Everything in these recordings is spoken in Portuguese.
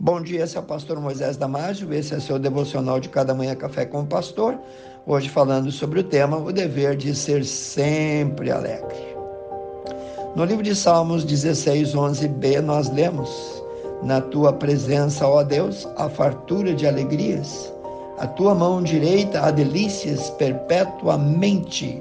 Bom dia, esse é o pastor Moisés Damásio, esse é seu devocional de cada manhã café com o pastor. Hoje falando sobre o tema o dever de ser sempre alegre. No livro de Salmos 16, 11b, nós lemos: Na tua presença, ó Deus, há fartura de alegrias, a tua mão direita há delícias perpetuamente.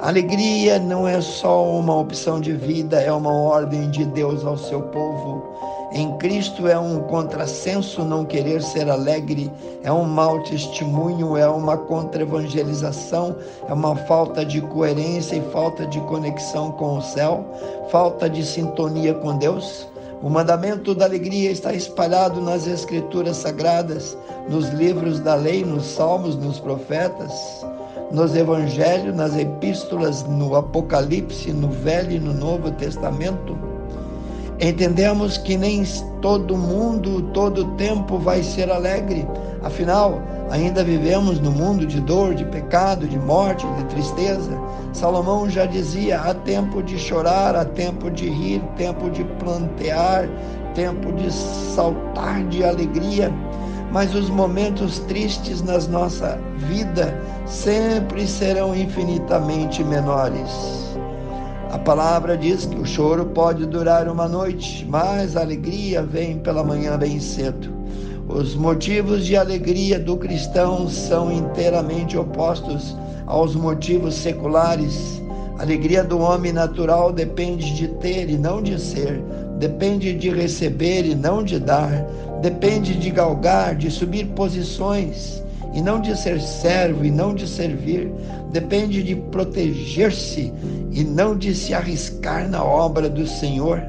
Alegria não é só uma opção de vida, é uma ordem de Deus ao seu povo. Em Cristo é um contrassenso não querer ser alegre, é um mau testemunho, é uma contra-evangelização, é uma falta de coerência e falta de conexão com o céu, falta de sintonia com Deus. O mandamento da alegria está espalhado nas Escrituras sagradas, nos livros da lei, nos salmos, nos profetas, nos evangelhos, nas epístolas, no Apocalipse, no Velho e no Novo Testamento. Entendemos que nem todo mundo, todo tempo vai ser alegre. Afinal, ainda vivemos no mundo de dor, de pecado, de morte, de tristeza. Salomão já dizia: há tempo de chorar, há tempo de rir, tempo de plantear, tempo de saltar de alegria. Mas os momentos tristes na nossa vida sempre serão infinitamente menores. Palavra diz que o choro pode durar uma noite, mas a alegria vem pela manhã bem cedo. Os motivos de alegria do cristão são inteiramente opostos aos motivos seculares. A alegria do homem natural depende de ter e não de ser, depende de receber e não de dar, depende de galgar, de subir posições e não de ser servo e não de servir, depende de proteger-se e não de se arriscar na obra do Senhor.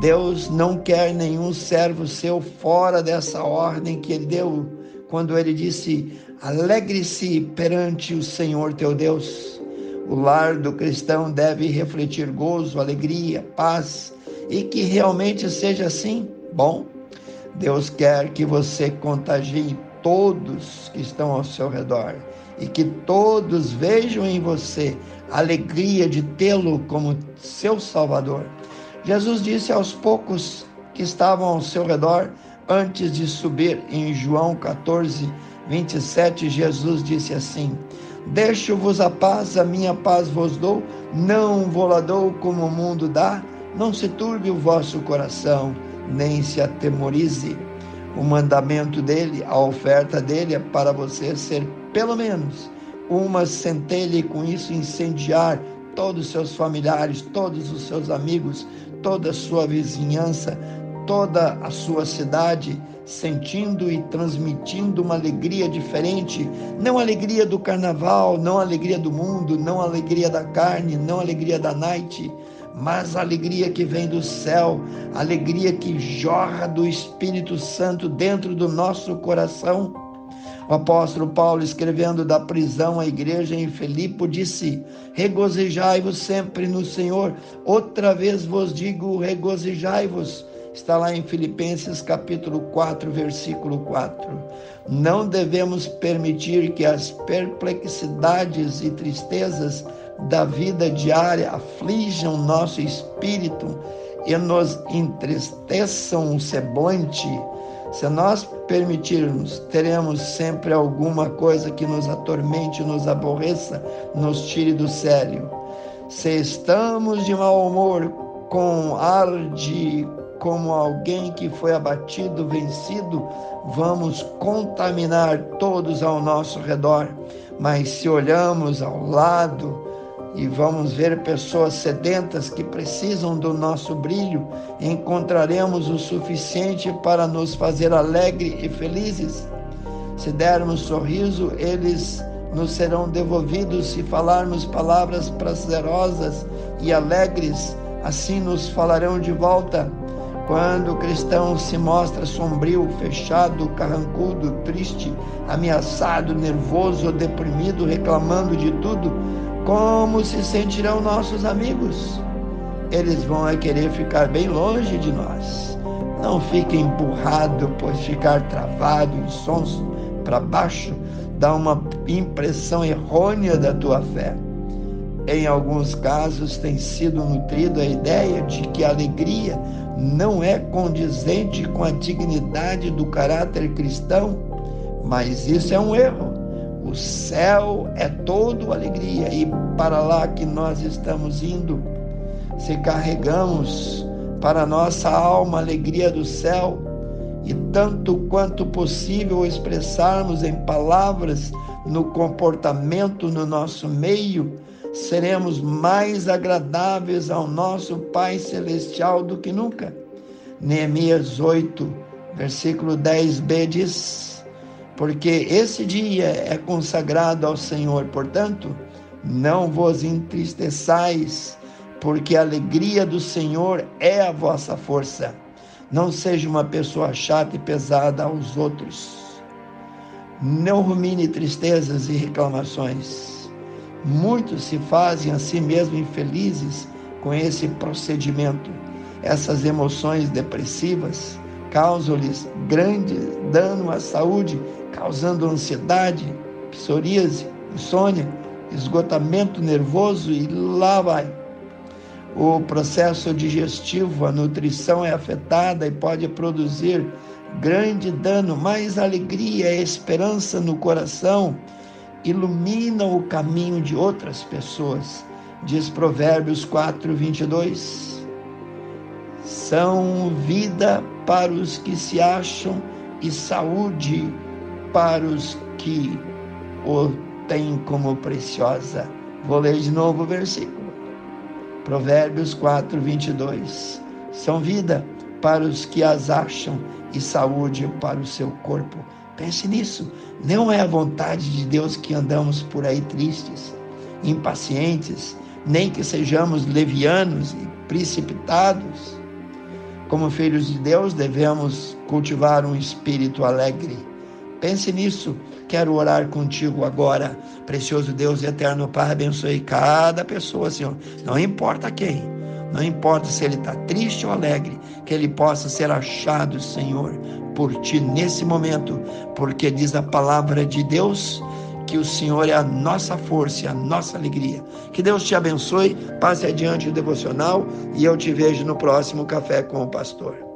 Deus não quer nenhum servo seu fora dessa ordem que ele deu quando ele disse: Alegre-se perante o Senhor teu Deus. O lar do cristão deve refletir gozo, alegria, paz e que realmente seja assim. Bom, Deus quer que você contagie todos que estão ao seu redor e que todos vejam em você a alegria de tê-lo como seu Salvador. Jesus disse aos poucos que estavam ao seu redor antes de subir em João 14, 27, Jesus disse assim: Deixo-vos a paz, a minha paz vos dou, não vou-la dou como o mundo dá, não se turbe o vosso coração, nem se atemorize o mandamento dele, a oferta dele é para você ser pelo menos uma centelha e com isso incendiar todos os seus familiares, todos os seus amigos, toda a sua vizinhança, toda a sua cidade, sentindo e transmitindo uma alegria diferente, não a alegria do carnaval, não a alegria do mundo, não a alegria da carne, não a alegria da night, mas a alegria que vem do céu, a alegria que jorra do Espírito Santo dentro do nosso coração. O apóstolo Paulo, escrevendo da prisão à igreja em Filipe, disse: Regozijai-vos sempre no Senhor. Outra vez vos digo: regozijai-vos. Está lá em Filipenses capítulo 4, versículo 4. Não devemos permitir que as perplexidades e tristezas da vida diária aflijam nosso espírito e nos entristeçam o semblante, se nós permitirmos, teremos sempre alguma coisa que nos atormente, nos aborreça, nos tire do sério. Se estamos de mau humor, com ar de como alguém que foi abatido, vencido, vamos contaminar todos ao nosso redor. Mas se olhamos ao lado, e vamos ver pessoas sedentas que precisam do nosso brilho, encontraremos o suficiente para nos fazer alegres e felizes. Se dermos sorriso, eles nos serão devolvidos se falarmos palavras prazerosas e alegres, assim nos falarão de volta. Quando o cristão se mostra sombrio, fechado, carrancudo, triste, ameaçado, nervoso deprimido, reclamando de tudo, como se sentirão nossos amigos? Eles vão é querer ficar bem longe de nós. Não fique empurrado, pois ficar travado, insonso, para baixo, dá uma impressão errônea da tua fé. Em alguns casos tem sido nutrida a ideia de que a alegria não é condizente com a dignidade do caráter cristão, mas isso é um erro. O céu é todo alegria e para lá que nós estamos indo. Se carregamos para nossa alma a alegria do céu e tanto quanto possível expressarmos em palavras, no comportamento no nosso meio, seremos mais agradáveis ao nosso Pai Celestial do que nunca. Neemias 8, versículo 10b diz: Porque esse dia é consagrado ao Senhor, portanto, não vos entristeçais, porque a alegria do Senhor é a vossa força. Não seja uma pessoa chata e pesada aos outros. Não rumine tristezas e reclamações Muitos se fazem a si mesmos infelizes com esse procedimento. Essas emoções depressivas causam-lhes grande dano à saúde, causando ansiedade, psoríase, insônia, esgotamento nervoso e lá vai. O processo digestivo, a nutrição é afetada e pode produzir grande dano, mas alegria e esperança no coração iluminam o caminho de outras pessoas. Diz Provérbios 4, 22. São vida para os que se acham e saúde para os que o têm como preciosa. Vou ler de novo o versículo. Provérbios 4, 22. São vida para os que as acham e saúde para o seu corpo. Pense nisso. Não é a vontade de Deus que andamos por aí tristes, impacientes, nem que sejamos levianos e precipitados. Como filhos de Deus, devemos cultivar um espírito alegre. Pense nisso. Quero orar contigo agora. Precioso Deus eterno Pai, abençoe cada pessoa, Senhor. Não importa quem. Não importa se ele está triste ou alegre, que ele possa ser achado, Senhor, por ti nesse momento, porque diz a palavra de Deus que o Senhor é a nossa força a nossa alegria. Que Deus te abençoe, passe adiante o devocional e eu te vejo no próximo Café com o Pastor.